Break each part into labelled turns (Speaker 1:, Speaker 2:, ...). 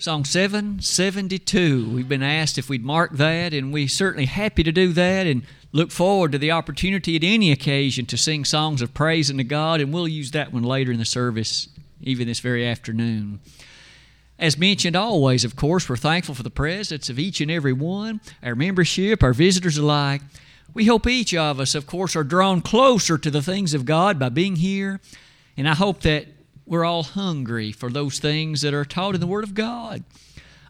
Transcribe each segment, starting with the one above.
Speaker 1: Song 772. We've been asked if we'd mark that, and we're certainly happy to do that and look forward to the opportunity at any occasion to sing songs of praise unto God, and we'll use that one later in the service, even this very afternoon. As mentioned, always, of course, we're thankful for the presence of each and every one, our membership, our visitors alike. We hope each of us, of course, are drawn closer to the things of God by being here, and I hope that we're all hungry for those things that are taught in the Word of God.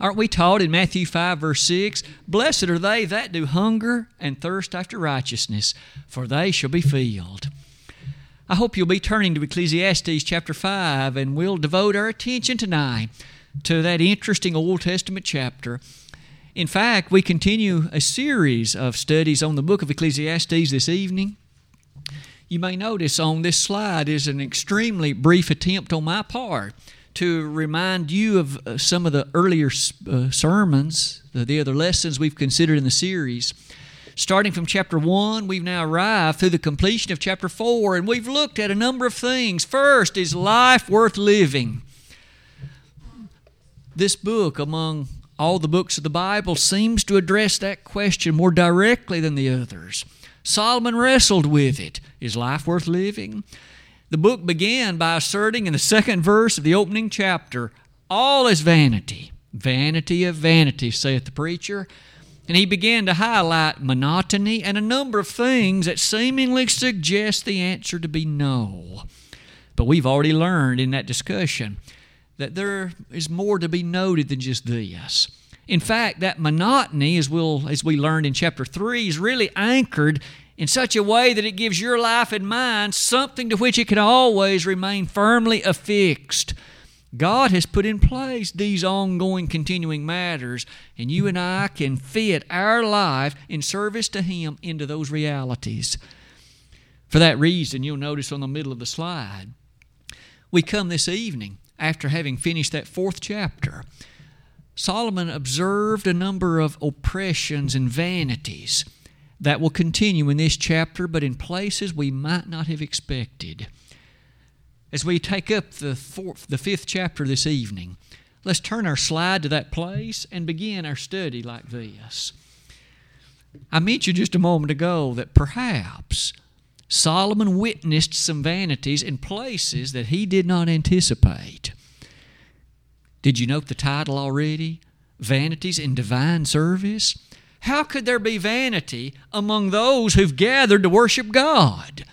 Speaker 1: Aren't we taught in Matthew 5, verse 6? Blessed are they that do hunger and thirst after righteousness, for they shall be filled. I hope you'll be turning to Ecclesiastes chapter 5, and we'll devote our attention tonight to that interesting Old Testament chapter. In fact, we continue a series of studies on the book of Ecclesiastes this evening. You may notice on this slide is an extremely brief attempt on my part to remind you of uh, some of the earlier uh, sermons, the, the other lessons we've considered in the series. Starting from chapter 1, we've now arrived through the completion of chapter 4, and we've looked at a number of things. First, is life worth living? This book, among all the books of the Bible, seems to address that question more directly than the others. Solomon wrestled with it. Is life worth living? The book began by asserting in the second verse of the opening chapter, All is vanity, vanity of vanity, saith the preacher. And he began to highlight monotony and a number of things that seemingly suggest the answer to be no. But we've already learned in that discussion that there is more to be noted than just this. In fact, that monotony, as, we'll, as we learned in chapter 3, is really anchored in such a way that it gives your life and mine something to which it can always remain firmly affixed. God has put in place these ongoing, continuing matters, and you and I can fit our life in service to Him into those realities. For that reason, you'll notice on the middle of the slide, we come this evening after having finished that fourth chapter Solomon observed a number of oppressions and vanities that will continue in this chapter, but in places we might not have expected. As we take up the, fourth, the fifth chapter this evening, let's turn our slide to that place and begin our study like this. I mentioned just a moment ago that perhaps Solomon witnessed some vanities in places that he did not anticipate. Did you note the title already? Vanities in Divine Service? How could there be vanity among those who've gathered to worship God?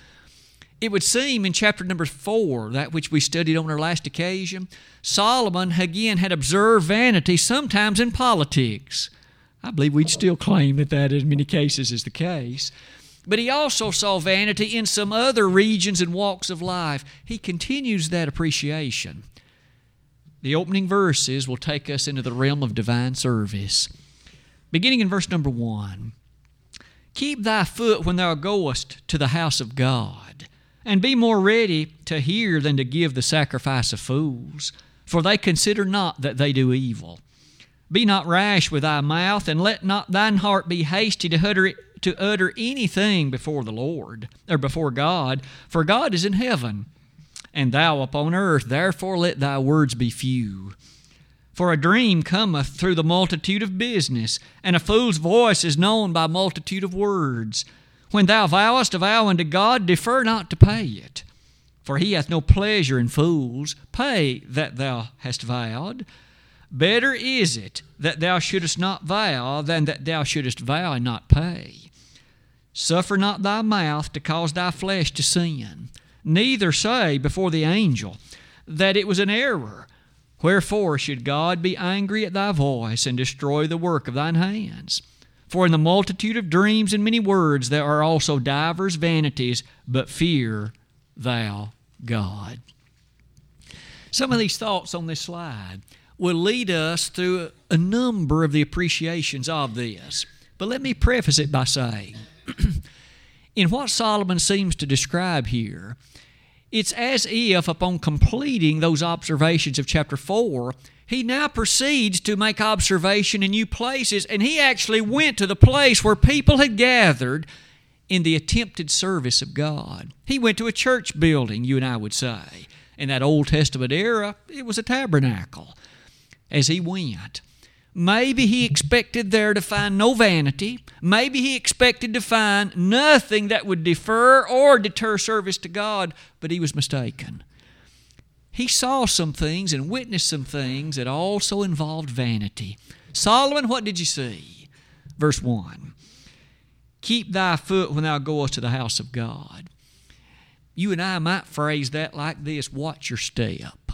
Speaker 1: It would seem in chapter number four, that which we studied on our last occasion, Solomon again had observed vanity sometimes in politics. I believe we'd still claim that that in many cases is the case. But he also saw vanity in some other regions and walks of life. He continues that appreciation. The opening verses will take us into the realm of divine service. Beginning in verse number one Keep thy foot when thou goest to the house of God, and be more ready to hear than to give the sacrifice of fools, for they consider not that they do evil. Be not rash with thy mouth, and let not thine heart be hasty to utter, to utter anything before the Lord, or before God, for God is in heaven and thou upon earth. Therefore let thy words be few. For a dream cometh through the multitude of business, and a fool's voice is known by multitude of words. When thou vowest a vow unto God, defer not to pay it. For he hath no pleasure in fools. Pay that thou hast vowed. Better is it that thou shouldest not vow than that thou shouldest vow and not pay. Suffer not thy mouth to cause thy flesh to sin neither say before the angel that it was an error. Wherefore should God be angry at thy voice and destroy the work of thine hands? For in the multitude of dreams and many words there are also divers vanities, but fear thou God. Some of these thoughts on this slide will lead us through a number of the appreciations of this. But let me preface it by saying, in what Solomon seems to describe here, it's as if, upon completing those observations of chapter 4, he now proceeds to make observation in new places, and he actually went to the place where people had gathered in the attempted service of God. He went to a church building, you and I would say. In that Old Testament era, it was a tabernacle. as he went. Maybe he expected there to find no vanity. Maybe he expected to find nothing that would defer or deter service to God, but he was mistaken. He saw some things and witnessed some things that also involved vanity. Solomon, what did you see? Verse 1 Keep thy foot when thou goest to the house of God. You and I might phrase that like this watch your step.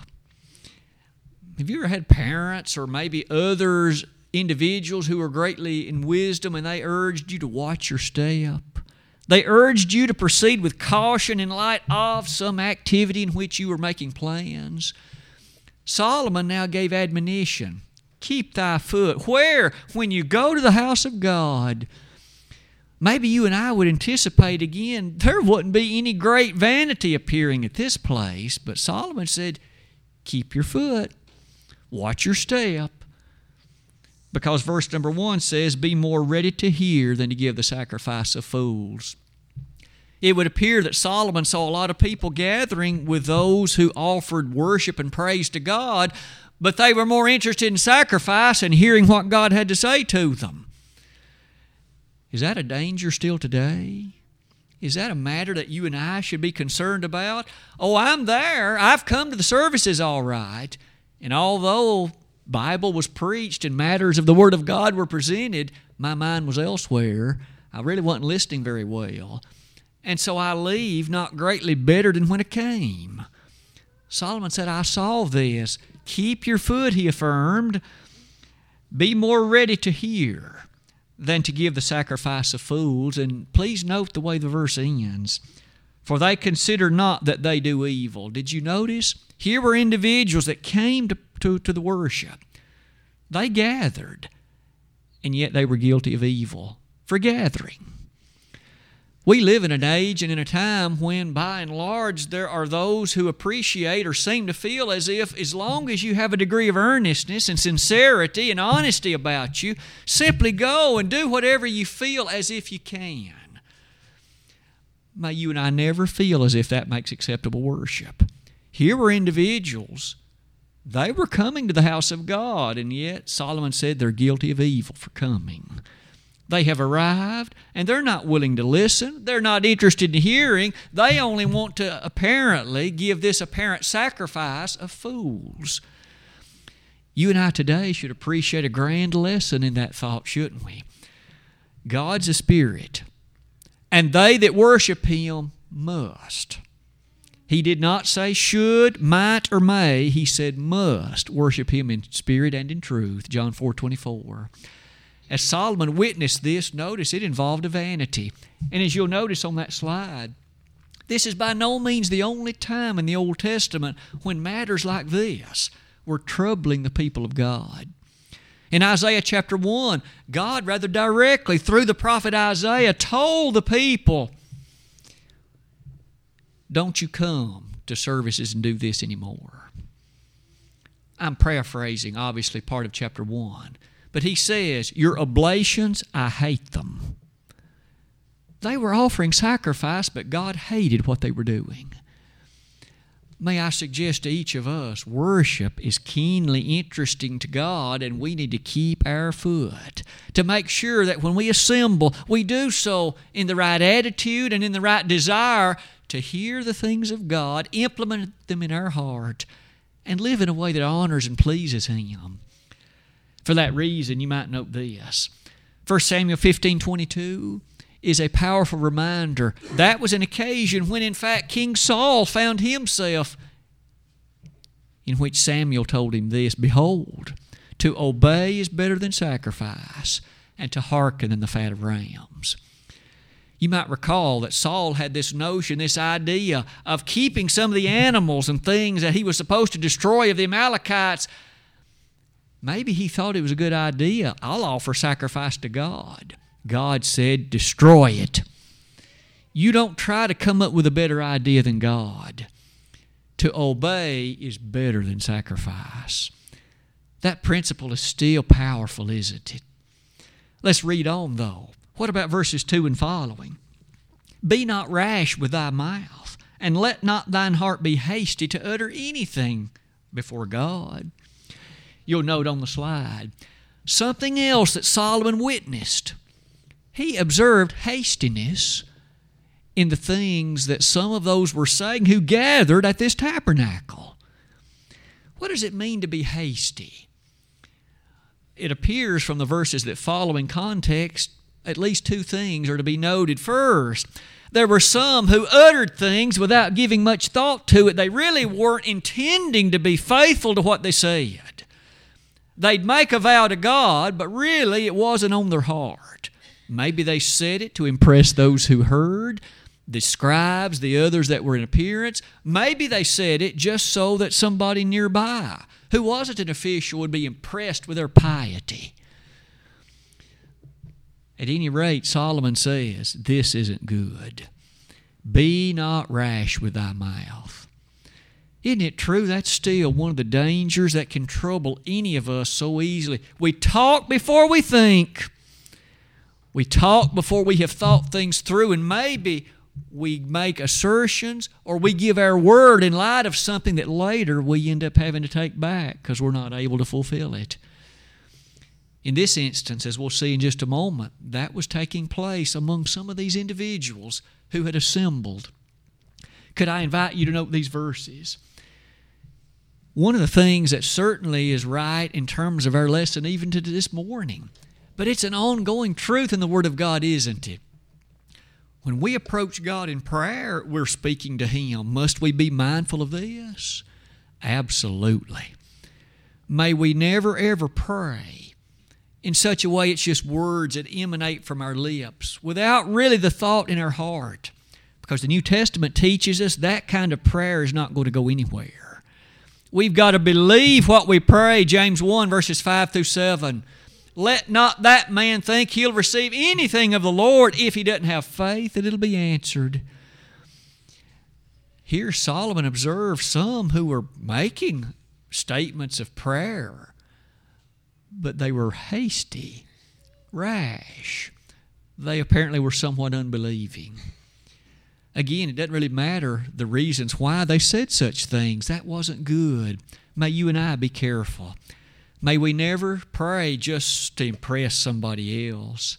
Speaker 1: Have you ever had parents or maybe others, individuals who were greatly in wisdom, and they urged you to watch your step? They urged you to proceed with caution in light of some activity in which you were making plans. Solomon now gave admonition keep thy foot. Where? When you go to the house of God. Maybe you and I would anticipate again, there wouldn't be any great vanity appearing at this place, but Solomon said, keep your foot. Watch your step. Because verse number one says, Be more ready to hear than to give the sacrifice of fools. It would appear that Solomon saw a lot of people gathering with those who offered worship and praise to God, but they were more interested in sacrifice and hearing what God had to say to them. Is that a danger still today? Is that a matter that you and I should be concerned about? Oh, I'm there. I've come to the services all right. And although Bible was preached and matters of the Word of God were presented, my mind was elsewhere. I really wasn't listening very well. And so I leave not greatly better than when I came. Solomon said, I saw this. Keep your foot, he affirmed. Be more ready to hear than to give the sacrifice of fools. And please note the way the verse ends. For they consider not that they do evil. Did you notice? Here were individuals that came to, to, to the worship. They gathered, and yet they were guilty of evil for gathering. We live in an age and in a time when, by and large, there are those who appreciate or seem to feel as if, as long as you have a degree of earnestness and sincerity and honesty about you, simply go and do whatever you feel as if you can. May you and I never feel as if that makes acceptable worship. Here were individuals. They were coming to the house of God, and yet Solomon said they're guilty of evil for coming. They have arrived, and they're not willing to listen. They're not interested in hearing. They only want to apparently give this apparent sacrifice of fools. You and I today should appreciate a grand lesson in that thought, shouldn't we? God's a spirit, and they that worship Him must. He did not say should, might, or may. He said must worship him in spirit and in truth. John 4 24. As Solomon witnessed this, notice it involved a vanity. And as you'll notice on that slide, this is by no means the only time in the Old Testament when matters like this were troubling the people of God. In Isaiah chapter 1, God rather directly, through the prophet Isaiah, told the people don't you come to services and do this anymore. I'm paraphrasing, obviously, part of chapter 1. But he says, Your oblations, I hate them. They were offering sacrifice, but God hated what they were doing. May I suggest to each of us, worship is keenly interesting to God, and we need to keep our foot to make sure that when we assemble, we do so in the right attitude and in the right desire to hear the things of God, implement them in our heart, and live in a way that honors and pleases Him. For that reason, you might note this 1 Samuel 15 22 is a powerful reminder. That was an occasion when, in fact, King Saul found himself in which Samuel told him this Behold, to obey is better than sacrifice, and to hearken than the fat of rams. You might recall that Saul had this notion, this idea of keeping some of the animals and things that he was supposed to destroy of the Amalekites. Maybe he thought it was a good idea. I'll offer sacrifice to God. God said, destroy it. You don't try to come up with a better idea than God. To obey is better than sacrifice. That principle is still powerful, isn't it? Let's read on, though. What about verses 2 and following? Be not rash with thy mouth, and let not thine heart be hasty to utter anything before God. You'll note on the slide. Something else that Solomon witnessed. He observed hastiness in the things that some of those were saying who gathered at this tabernacle. What does it mean to be hasty? It appears from the verses that follow in context, at least two things are to be noted. First, there were some who uttered things without giving much thought to it. They really weren't intending to be faithful to what they said. They'd make a vow to God, but really it wasn't on their heart. Maybe they said it to impress those who heard, the scribes, the others that were in appearance. Maybe they said it just so that somebody nearby who wasn't an official would be impressed with their piety. At any rate, Solomon says, This isn't good. Be not rash with thy mouth. Isn't it true? That's still one of the dangers that can trouble any of us so easily. We talk before we think. We talk before we have thought things through, and maybe we make assertions or we give our word in light of something that later we end up having to take back because we're not able to fulfill it. In this instance, as we'll see in just a moment, that was taking place among some of these individuals who had assembled. Could I invite you to note these verses? One of the things that certainly is right in terms of our lesson, even to this morning, but it's an ongoing truth in the Word of God, isn't it? When we approach God in prayer, we're speaking to Him. Must we be mindful of this? Absolutely. May we never ever pray in such a way it's just words that emanate from our lips without really the thought in our heart. Because the New Testament teaches us that kind of prayer is not going to go anywhere. We've got to believe what we pray, James 1, verses 5 through 7. Let not that man think he'll receive anything of the Lord if he doesn't have faith that it'll be answered. Here, Solomon observed some who were making statements of prayer, but they were hasty, rash. They apparently were somewhat unbelieving. Again, it doesn't really matter the reasons why they said such things. That wasn't good. May you and I be careful. May we never pray just to impress somebody else.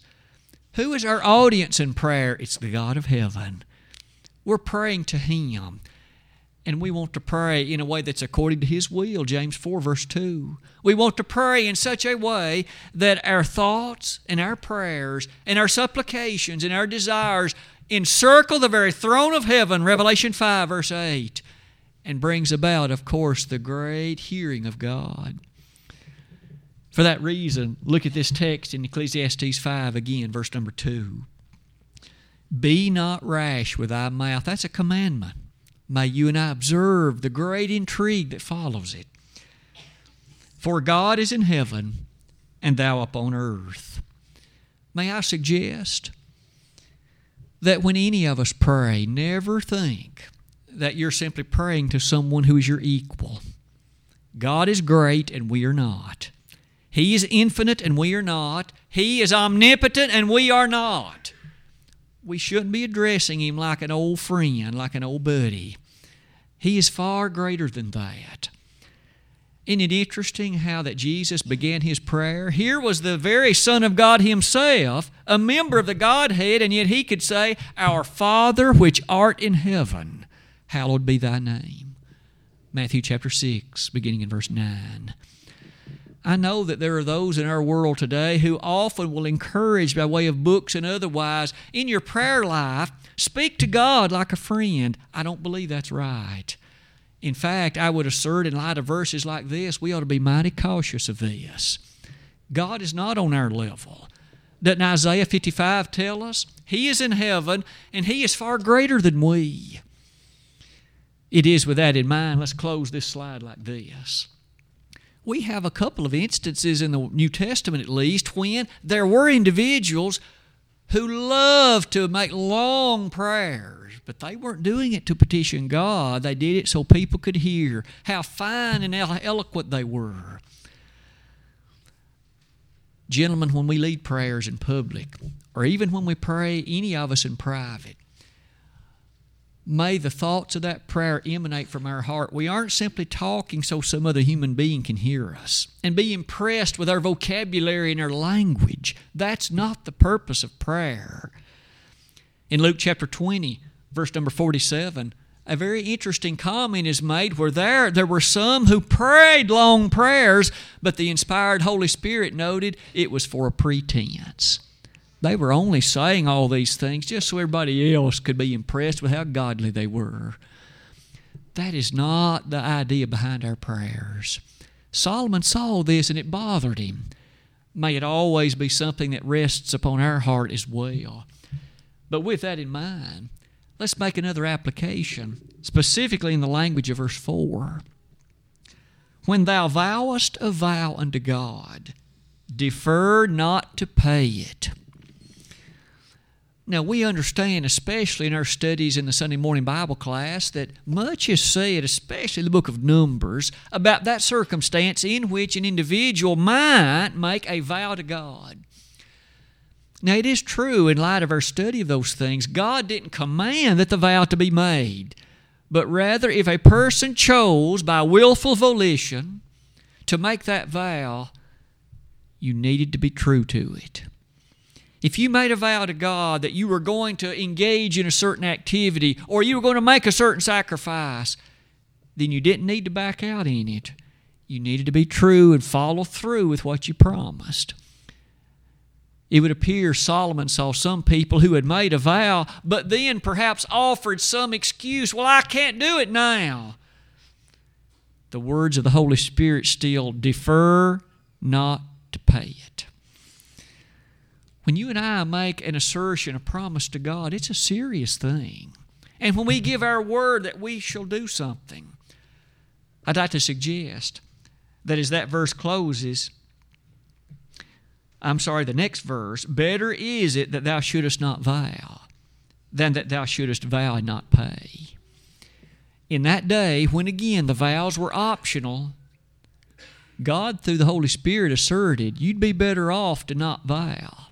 Speaker 1: Who is our audience in prayer? It's the God of heaven. We're praying to Him. And we want to pray in a way that's according to His will, James 4, verse 2. We want to pray in such a way that our thoughts and our prayers and our supplications and our desires encircle the very throne of heaven, Revelation 5, verse 8, and brings about, of course, the great hearing of God. For that reason, look at this text in Ecclesiastes 5 again, verse number 2. Be not rash with thy mouth. That's a commandment. May you and I observe the great intrigue that follows it. For God is in heaven, and thou upon earth. May I suggest that when any of us pray, never think that you're simply praying to someone who is your equal. God is great, and we are not. He is infinite and we are not. He is omnipotent and we are not. We shouldn't be addressing Him like an old friend, like an old buddy. He is far greater than that. Isn't it interesting how that Jesus began his prayer? Here was the very Son of God himself, a member of the Godhead, and yet he could say, Our Father which art in heaven, hallowed be thy name. Matthew chapter 6, beginning in verse 9. I know that there are those in our world today who often will encourage by way of books and otherwise in your prayer life, speak to God like a friend. I don't believe that's right. In fact, I would assert in light of verses like this, we ought to be mighty cautious of this. God is not on our level. Doesn't Isaiah 55 tell us? He is in heaven and He is far greater than we. It is with that in mind, let's close this slide like this we have a couple of instances in the New Testament, at least, when there were individuals who loved to make long prayers, but they weren't doing it to petition God. They did it so people could hear how fine and eloquent they were. Gentlemen, when we lead prayers in public, or even when we pray, any of us in private, May the thoughts of that prayer emanate from our heart. We aren't simply talking so some other human being can hear us and be impressed with our vocabulary and our language. That's not the purpose of prayer. In Luke chapter 20, verse number 47, a very interesting comment is made where there there were some who prayed long prayers, but the inspired Holy Spirit noted it was for a pretense. They were only saying all these things just so everybody else could be impressed with how godly they were. That is not the idea behind our prayers. Solomon saw this and it bothered him. May it always be something that rests upon our heart as well. But with that in mind, let's make another application, specifically in the language of verse 4. When thou vowest a vow unto God, defer not to pay it. Now, we understand, especially in our studies in the Sunday morning Bible class, that much is said, especially in the book of Numbers, about that circumstance in which an individual might make a vow to God. Now, it is true, in light of our study of those things, God didn't command that the vow to be made, but rather, if a person chose by willful volition to make that vow, you needed to be true to it. If you made a vow to God that you were going to engage in a certain activity or you were going to make a certain sacrifice, then you didn't need to back out in it. You needed to be true and follow through with what you promised. It would appear Solomon saw some people who had made a vow, but then perhaps offered some excuse. Well, I can't do it now. The words of the Holy Spirit still defer not to pay it. When you and I make an assertion, a promise to God, it's a serious thing. And when we give our word that we shall do something, I'd like to suggest that as that verse closes, I'm sorry, the next verse, better is it that thou shouldest not vow than that thou shouldest vow and not pay. In that day, when again the vows were optional, God, through the Holy Spirit, asserted you'd be better off to not vow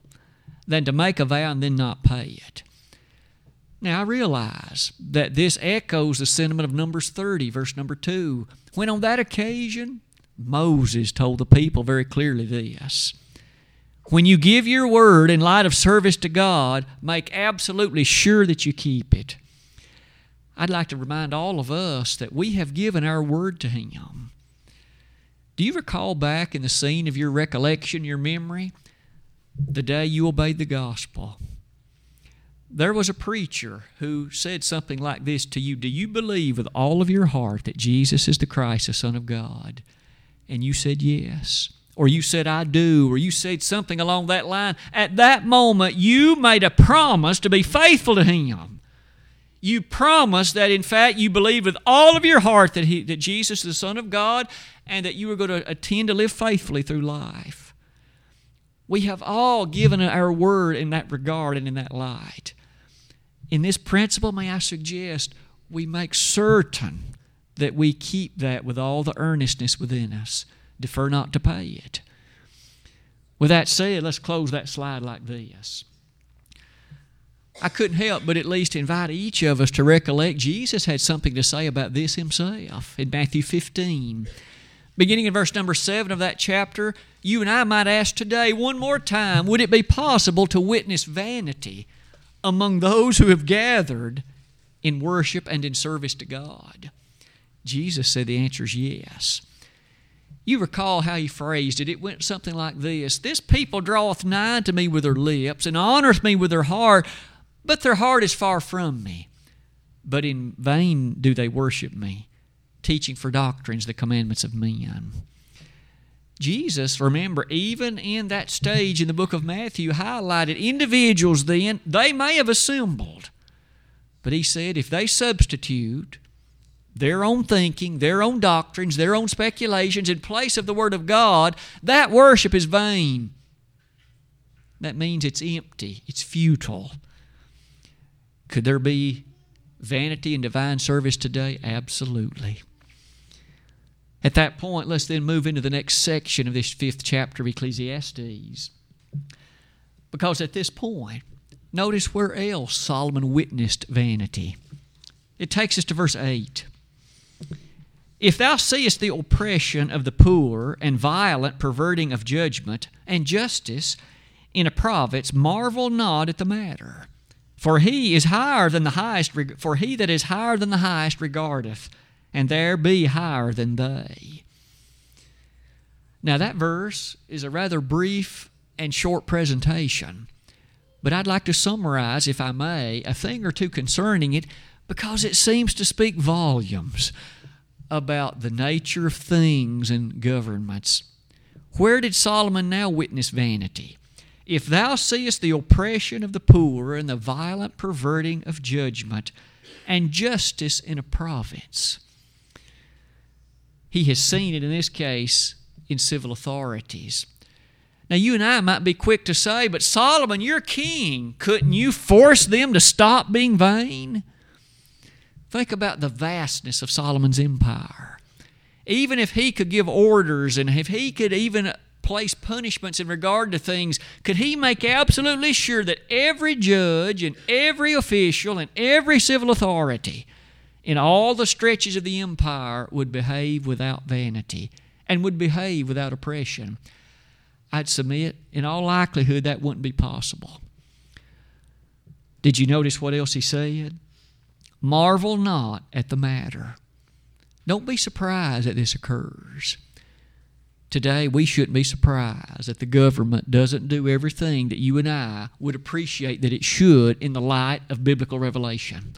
Speaker 1: than to make a vow and then not pay it. Now, I realize that this echoes the sentiment of Numbers 30, verse number 2, when on that occasion, Moses told the people very clearly this When you give your word in light of service to God, make absolutely sure that you keep it. I'd like to remind all of us that we have given our word to Him. Do you recall back in the scene of your recollection, your memory, the day you obeyed the gospel. There was a preacher who said something like this to you Do you believe with all of your heart that Jesus is the Christ, the Son of God? And you said yes. Or you said, I do. Or you said something along that line. At that moment, you made a promise to be faithful to Him. You promised that, in fact, you believed with all of your heart that, he, that Jesus is the Son of God and that you were going to attend to live faithfully through life. We have all given our word in that regard and in that light. In this principle, may I suggest, we make certain that we keep that with all the earnestness within us. Defer not to pay it. With that said, let's close that slide like this. I couldn't help but at least invite each of us to recollect Jesus had something to say about this himself in Matthew 15. Beginning in verse number 7 of that chapter, you and I might ask today one more time would it be possible to witness vanity among those who have gathered in worship and in service to God? Jesus said the answer is yes. You recall how he phrased it. It went something like this This people draweth nigh to me with their lips and honoreth me with their heart, but their heart is far from me. But in vain do they worship me teaching for doctrines the commandments of men. Jesus, remember, even in that stage in the book of Matthew, highlighted individuals then, they may have assembled, but he said if they substitute their own thinking, their own doctrines, their own speculations in place of the Word of God, that worship is vain. That means it's empty, it's futile. Could there be vanity in divine service today? Absolutely. At that point, let's then move into the next section of this fifth chapter of Ecclesiastes. Because at this point, notice where else Solomon witnessed vanity. It takes us to verse 8. If thou seest the oppression of the poor and violent perverting of judgment and justice in a province, marvel not at the matter. For he is higher than the highest, for he that is higher than the highest regardeth, and there be higher than they. Now, that verse is a rather brief and short presentation, but I'd like to summarize, if I may, a thing or two concerning it because it seems to speak volumes about the nature of things and governments. Where did Solomon now witness vanity? If thou seest the oppression of the poor and the violent perverting of judgment and justice in a province, he has seen it in this case in civil authorities. Now, you and I might be quick to say, but Solomon, you're king. Couldn't you force them to stop being vain? Think about the vastness of Solomon's empire. Even if he could give orders and if he could even place punishments in regard to things, could he make absolutely sure that every judge and every official and every civil authority in all the stretches of the empire would behave without vanity and would behave without oppression? I'd submit, in all likelihood, that wouldn't be possible. Did you notice what else he said? Marvel not at the matter. Don't be surprised that this occurs. Today, we shouldn't be surprised that the government doesn't do everything that you and I would appreciate that it should in the light of biblical revelation.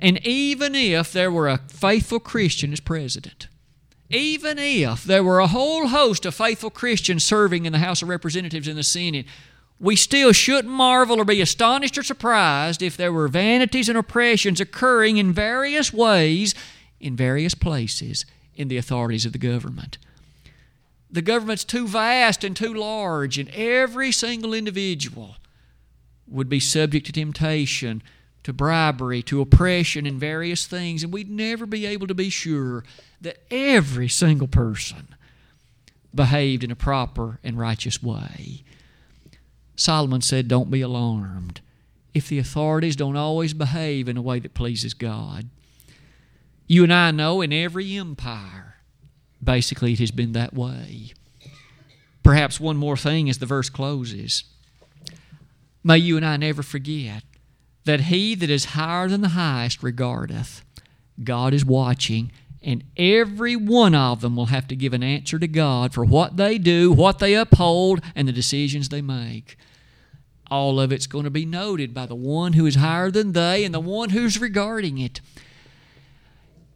Speaker 1: And even if there were a faithful Christian as president, even if there were a whole host of faithful Christians serving in the House of Representatives and the Senate, we still shouldn't marvel or be astonished or surprised if there were vanities and oppressions occurring in various ways in various places in the authorities of the government. The government's too vast and too large, and every single individual would be subject to temptation, to bribery, to oppression, and various things, and we'd never be able to be sure that every single person behaved in a proper and righteous way. Solomon said, Don't be alarmed if the authorities don't always behave in a way that pleases God. You and I know in every empire, basically, it has been that way. Perhaps one more thing as the verse closes. May you and I never forget that he that is higher than the highest regardeth. God is watching, and every one of them will have to give an answer to God for what they do, what they uphold, and the decisions they make all of it's going to be noted by the one who is higher than they and the one who's regarding it.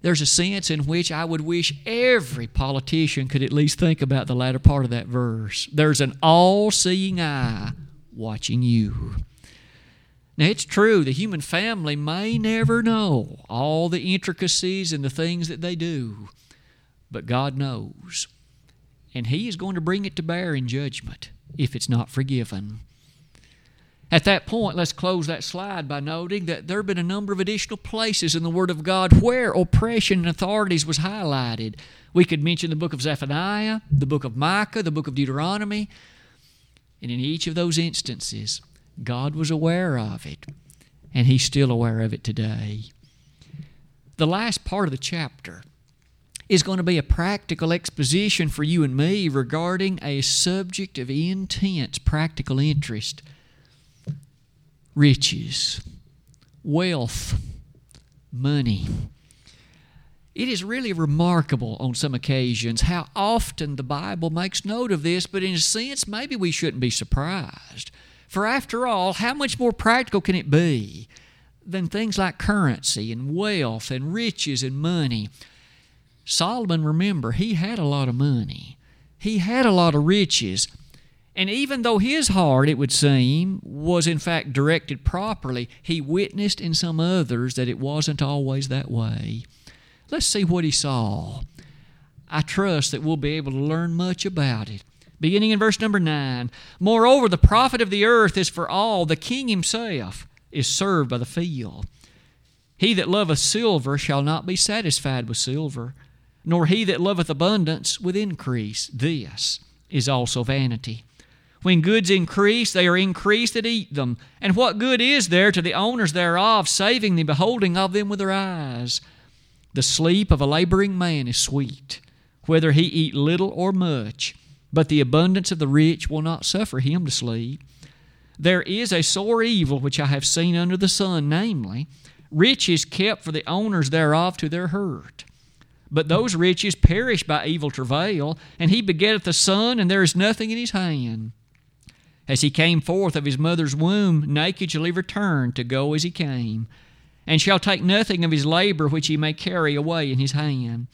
Speaker 1: There's a sense in which I would wish every politician could at least think about the latter part of that verse. There's an all seeing eye watching you. Now, it's true, the human family may never know all the intricacies and the things that they do, but God knows. And He is going to bring it to bear in judgment if it's not forgiven. At that point, let's close that slide by noting that there have been a number of additional places in the Word of God where oppression and authorities was highlighted. We could mention the book of Zephaniah, the book of Micah, the book of Deuteronomy, and in each of those instances, God was aware of it, and He's still aware of it today. The last part of the chapter is going to be a practical exposition for you and me regarding a subject of intense practical interest riches, wealth, money. It is really remarkable on some occasions how often the Bible makes note of this, but in a sense, maybe we shouldn't be surprised. For after all, how much more practical can it be than things like currency and wealth and riches and money? Solomon, remember, he had a lot of money, he had a lot of riches, and even though his heart, it would seem, was in fact directed properly, he witnessed in some others that it wasn't always that way. Let's see what he saw. I trust that we'll be able to learn much about it. Beginning in verse number 9 Moreover, the profit of the earth is for all, the king himself is served by the field. He that loveth silver shall not be satisfied with silver, nor he that loveth abundance with increase. This is also vanity. When goods increase, they are increased that eat them. And what good is there to the owners thereof, saving the beholding of them with their eyes? The sleep of a laboring man is sweet, whether he eat little or much, but the abundance of the rich will not suffer him to sleep. There is a sore evil which I have seen under the sun, namely, riches kept for the owners thereof to their hurt. But those riches perish by evil travail, and he begetteth a son, and there is nothing in his hand. As he came forth of his mother's womb, naked shall he return to go as he came, and shall take nothing of his labor which he may carry away in his hand.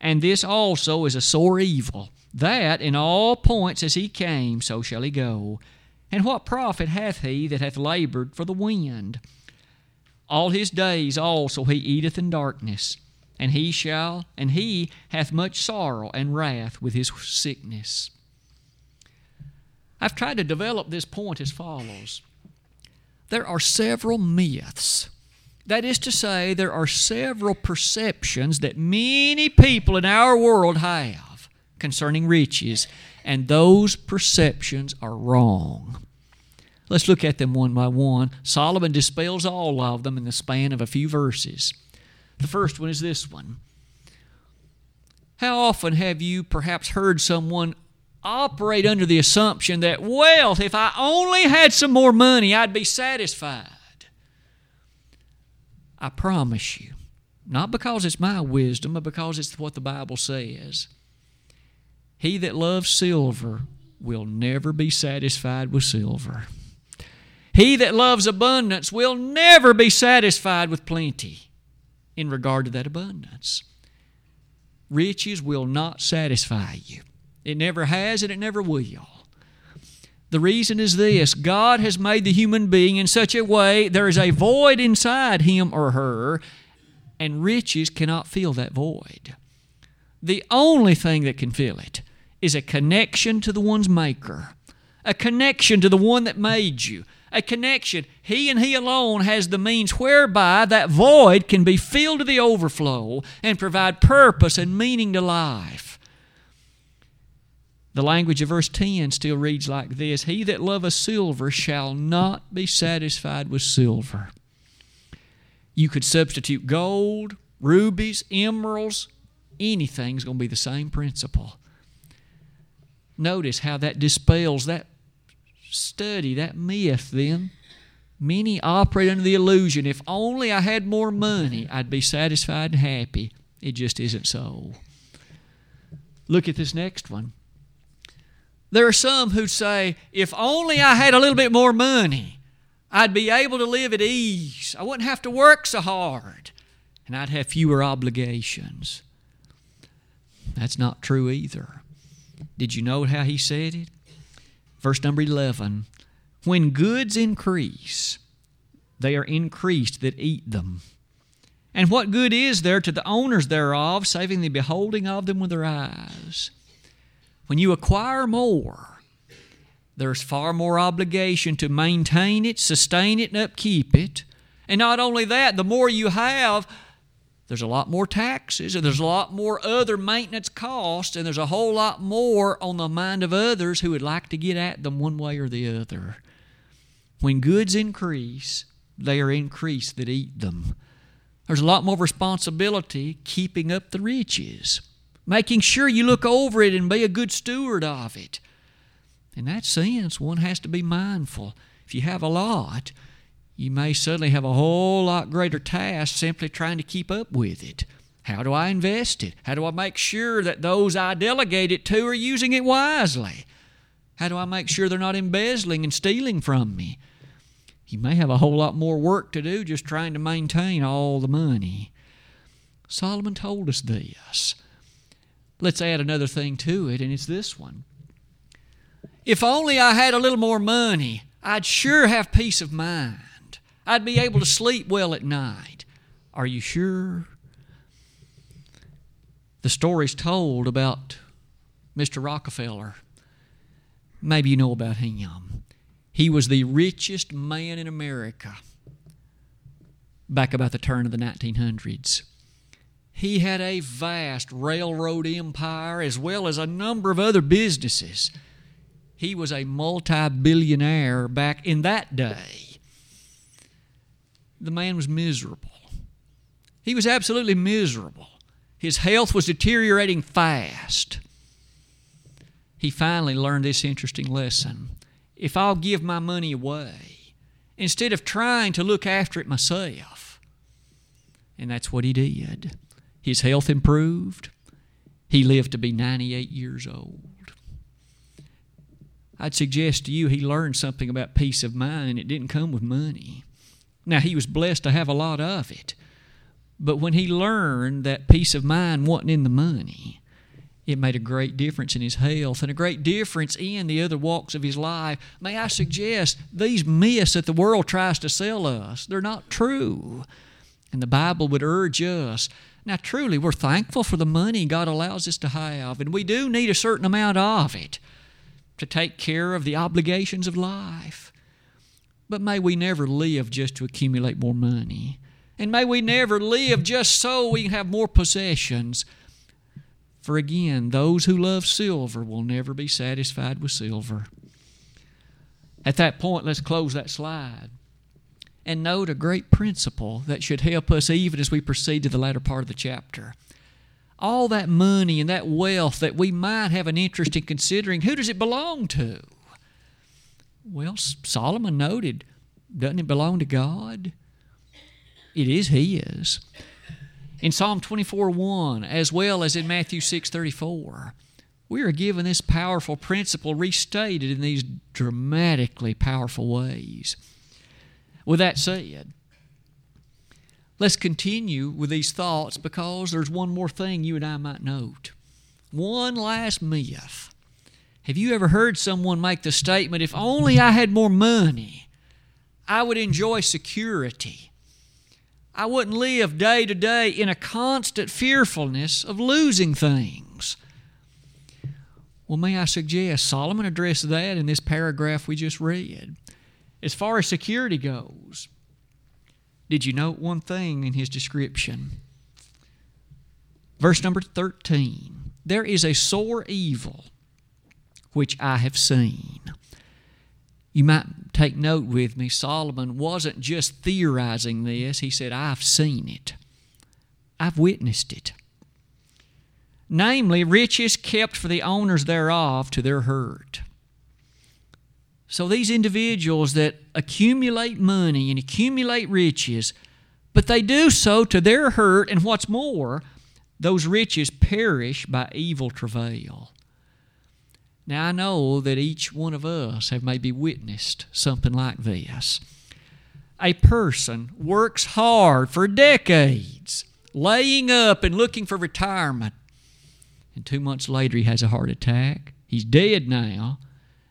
Speaker 1: And this also is a sore evil, that in all points as he came, so shall he go. And what profit hath he that hath labored for the wind? All his days also he eateth in darkness, and he shall, and he hath much sorrow and wrath with his sickness. I've tried to develop this point as follows there are several myths. That is to say, there are several perceptions that many people in our world have concerning riches, and those perceptions are wrong. Let's look at them one by one. Solomon dispels all of them in the span of a few verses. The first one is this one How often have you perhaps heard someone operate under the assumption that wealth, if I only had some more money, I'd be satisfied. I promise you, not because it's my wisdom, but because it's what the Bible says. He that loves silver will never be satisfied with silver. He that loves abundance will never be satisfied with plenty in regard to that abundance. Riches will not satisfy you. It never has and it never will. The reason is this God has made the human being in such a way there is a void inside him or her, and riches cannot fill that void. The only thing that can fill it is a connection to the one's maker, a connection to the one that made you, a connection. He and He alone has the means whereby that void can be filled to the overflow and provide purpose and meaning to life. The language of verse 10 still reads like this He that loveth silver shall not be satisfied with silver. You could substitute gold, rubies, emeralds, anything's going to be the same principle. Notice how that dispels that study, that myth, then. Many operate under the illusion if only I had more money, I'd be satisfied and happy. It just isn't so. Look at this next one. There are some who say, if only I had a little bit more money, I'd be able to live at ease. I wouldn't have to work so hard, and I'd have fewer obligations. That's not true either. Did you know how he said it? Verse number 11 When goods increase, they are increased that eat them. And what good is there to the owners thereof, saving the beholding of them with their eyes? When you acquire more, there's far more obligation to maintain it, sustain it, and upkeep it. And not only that, the more you have, there's a lot more taxes, and there's a lot more other maintenance costs, and there's a whole lot more on the mind of others who would like to get at them one way or the other. When goods increase, they are increased that eat them. There's a lot more responsibility keeping up the riches making sure you look over it and be a good steward of it. In that sense, one has to be mindful. If you have a lot, you may suddenly have a whole lot greater task simply trying to keep up with it. How do I invest it? How do I make sure that those I delegate it to are using it wisely? How do I make sure they're not embezzling and stealing from me? You may have a whole lot more work to do just trying to maintain all the money. Solomon told us this. Let's add another thing to it, and it's this one. If only I had a little more money, I'd sure have peace of mind. I'd be able to sleep well at night. Are you sure? The story's told about Mr. Rockefeller. Maybe you know about him. He was the richest man in America back about the turn of the 1900s. He had a vast railroad empire as well as a number of other businesses. He was a multi billionaire back in that day. The man was miserable. He was absolutely miserable. His health was deteriorating fast. He finally learned this interesting lesson. If I'll give my money away, instead of trying to look after it myself, and that's what he did. His health improved. He lived to be 98 years old. I'd suggest to you he learned something about peace of mind, and it didn't come with money. Now, he was blessed to have a lot of it. But when he learned that peace of mind wasn't in the money, it made a great difference in his health and a great difference in the other walks of his life. May I suggest these myths that the world tries to sell us, they're not true. And the Bible would urge us. Now, truly, we're thankful for the money God allows us to have, and we do need a certain amount of it to take care of the obligations of life. But may we never live just to accumulate more money. And may we never live just so we can have more possessions. For again, those who love silver will never be satisfied with silver. At that point, let's close that slide and note a great principle that should help us even as we proceed to the latter part of the chapter all that money and that wealth that we might have an interest in considering, who does it belong to? Well, Solomon noted, doesn't it belong to God? It is His. In Psalm 24 1, as well as in Matthew 6 34, we are given this powerful principle restated in these dramatically powerful ways. With that said, Let's continue with these thoughts because there's one more thing you and I might note. One last myth. Have you ever heard someone make the statement, if only I had more money, I would enjoy security? I wouldn't live day to day in a constant fearfulness of losing things. Well, may I suggest Solomon addressed that in this paragraph we just read. As far as security goes, did you note one thing in his description? Verse number 13 There is a sore evil which I have seen. You might take note with me, Solomon wasn't just theorizing this, he said, I've seen it, I've witnessed it. Namely, riches kept for the owners thereof to their hurt. So these individuals that accumulate money and accumulate riches, but they do so to their hurt, and what's more, those riches perish by evil travail. Now I know that each one of us have maybe witnessed something like this. A person works hard for decades, laying up and looking for retirement, and two months later he has a heart attack. He's dead now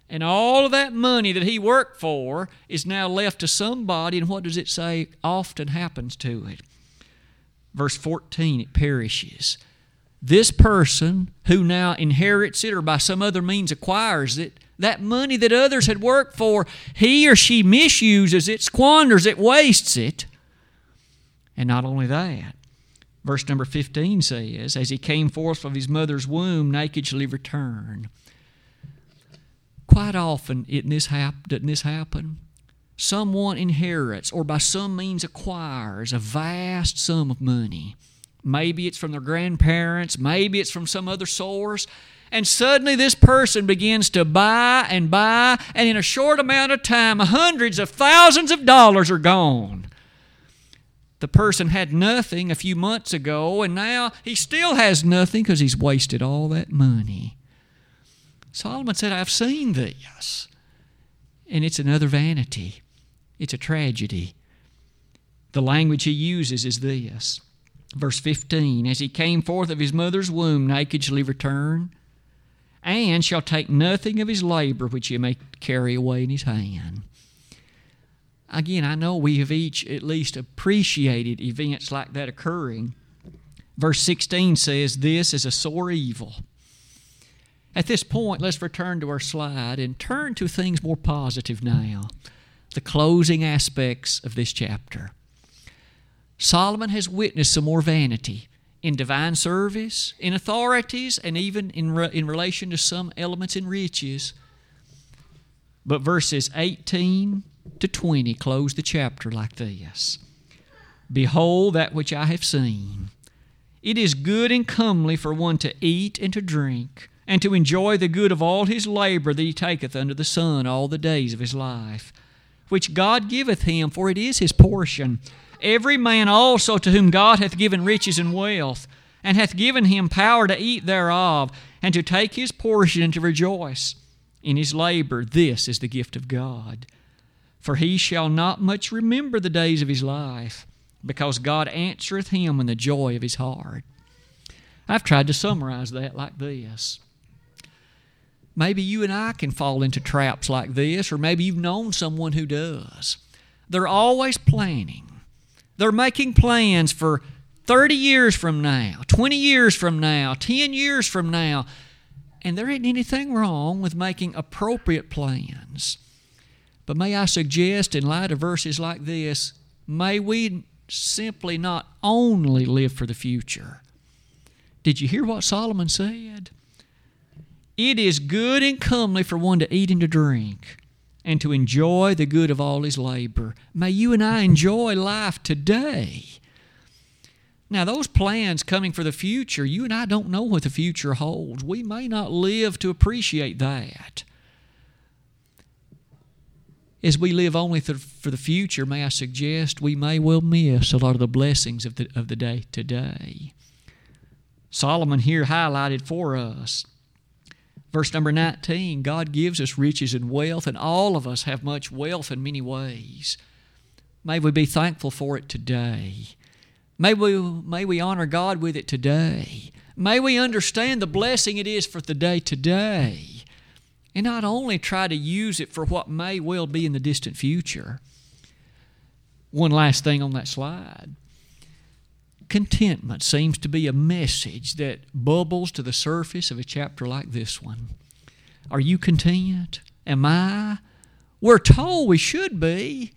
Speaker 1: and all of that money that he worked for is now left to somebody, and what does it say often happens to it? Verse 14, it perishes. This person who now inherits it or by some other means acquires it, that money that others had worked for, he or she misuses it, squanders it, wastes it. And not only that, verse number 15 says, As he came forth from his mother's womb, naked shall he return. Quite often, this hap- doesn't this happen? Someone inherits or by some means acquires a vast sum of money. Maybe it's from their grandparents, maybe it's from some other source. And suddenly, this person begins to buy and buy, and in a short amount of time, hundreds of thousands of dollars are gone. The person had nothing a few months ago, and now he still has nothing because he's wasted all that money. Solomon said, I've seen this. And it's another vanity, it's a tragedy. The language he uses is this. Verse 15 As he came forth of his mother's womb, naked shall he return, and shall take nothing of his labor which he may carry away in his hand. Again, I know we have each at least appreciated events like that occurring. Verse 16 says, This is a sore evil. At this point, let's return to our slide and turn to things more positive now the closing aspects of this chapter. Solomon has witnessed some more vanity in divine service, in authorities, and even in, re- in relation to some elements in riches. But verses 18 to 20 close the chapter like this Behold that which I have seen. It is good and comely for one to eat and to drink, and to enjoy the good of all his labor that he taketh under the sun all the days of his life, which God giveth him, for it is his portion. Every man also to whom God hath given riches and wealth, and hath given him power to eat thereof, and to take his portion and to rejoice in his labor, this is the gift of God. For he shall not much remember the days of his life because God answereth him in the joy of his heart. I've tried to summarize that like this. Maybe you and I can fall into traps like this, or maybe you've known someone who does. They're always planning. They're making plans for 30 years from now, 20 years from now, 10 years from now. And there ain't anything wrong with making appropriate plans. But may I suggest, in light of verses like this, may we simply not only live for the future. Did you hear what Solomon said? It is good and comely for one to eat and to drink, and to enjoy the good of all his labor. May you and I enjoy life today. Now, those plans coming for the future, you and I don't know what the future holds. We may not live to appreciate that as we live only for the future, may I suggest we may well miss a lot of the blessings of the, of the day today. Solomon here highlighted for us. Verse number 19 God gives us riches and wealth, and all of us have much wealth in many ways. May we be thankful for it today. May we, may we honor God with it today. May we understand the blessing it is for the day today and not only try to use it for what may well be in the distant future. One last thing on that slide. Contentment seems to be a message that bubbles to the surface of a chapter like this one. Are you content? Am I? We're told we should be.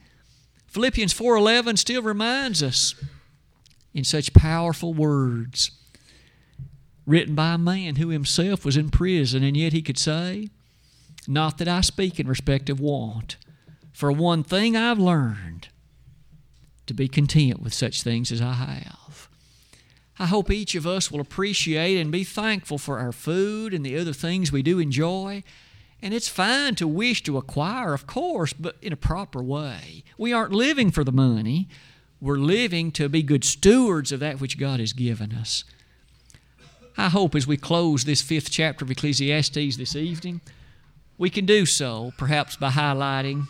Speaker 1: Philippians 4:11 still reminds us in such powerful words written by a man who himself was in prison and yet he could say, not that I speak in respect of want. For one thing I've learned to be content with such things as I have. I hope each of us will appreciate and be thankful for our food and the other things we do enjoy. And it's fine to wish to acquire, of course, but in a proper way. We aren't living for the money, we're living to be good stewards of that which God has given us. I hope as we close this fifth chapter of Ecclesiastes this evening, we can do so perhaps by highlighting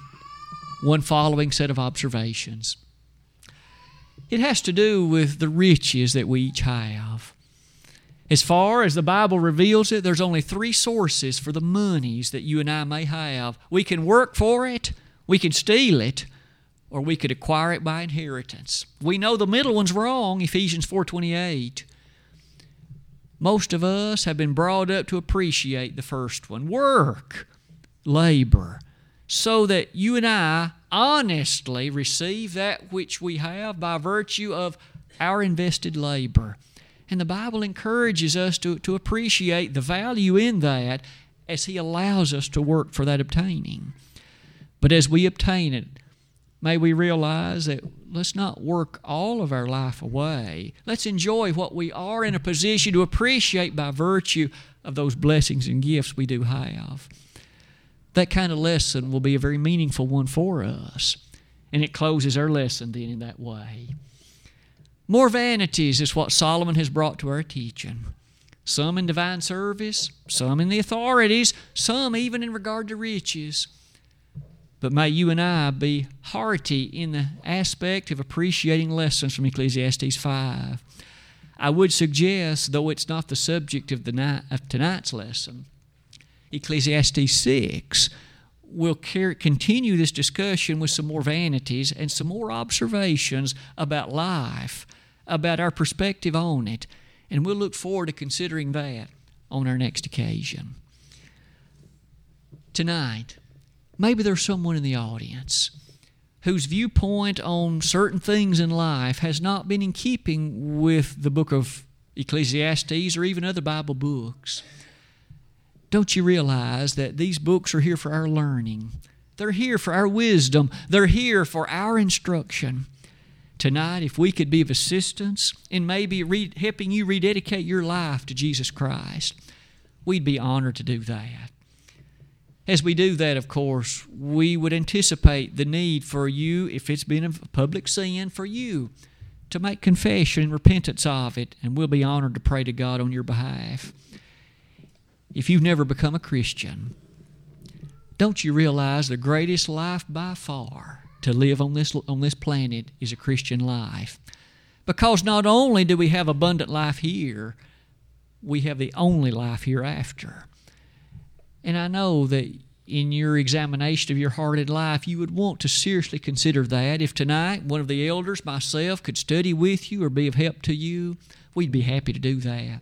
Speaker 1: one following set of observations. It has to do with the riches that we each have. As far as the Bible reveals it, there's only three sources for the monies that you and I may have. We can work for it, we can steal it, or we could acquire it by inheritance. We know the middle one's wrong, Ephesians 4:28. Most of us have been brought up to appreciate the first one. Work labor, so that you and I honestly receive that which we have by virtue of our invested labor. And the Bible encourages us to, to appreciate the value in that as He allows us to work for that obtaining. But as we obtain it, may we realize that let's not work all of our life away. Let's enjoy what we are in a position to appreciate by virtue of those blessings and gifts we do have that kind of lesson will be a very meaningful one for us. And it closes our lesson then in that way. More vanities is what Solomon has brought to our teaching. Some in divine service, some in the authorities, some even in regard to riches. But may you and I be hearty in the aspect of appreciating lessons from Ecclesiastes 5. I would suggest, though it's not the subject of, the night, of tonight's lesson, Ecclesiastes 6, we'll continue this discussion with some more vanities and some more observations about life, about our perspective on it. And we'll look forward to considering that on our next occasion. Tonight, maybe there's someone in the audience whose viewpoint on certain things in life has not been in keeping with the book of Ecclesiastes or even other Bible books. Don't you realize that these books are here for our learning? They're here for our wisdom. They're here for our instruction. Tonight, if we could be of assistance in maybe re- helping you rededicate your life to Jesus Christ, we'd be honored to do that. As we do that, of course, we would anticipate the need for you, if it's been a public sin, for you to make confession and repentance of it, and we'll be honored to pray to God on your behalf. If you've never become a Christian, don't you realize the greatest life by far to live on this, on this planet is a Christian life? Because not only do we have abundant life here, we have the only life hereafter. And I know that in your examination of your heart and life, you would want to seriously consider that. If tonight one of the elders, myself, could study with you or be of help to you, we'd be happy to do that.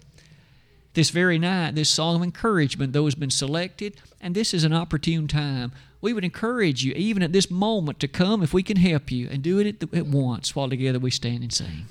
Speaker 1: This very night, this song of encouragement, though, has been selected, and this is an opportune time. We would encourage you, even at this moment, to come if we can help you and do it at, once while together we stand and sing.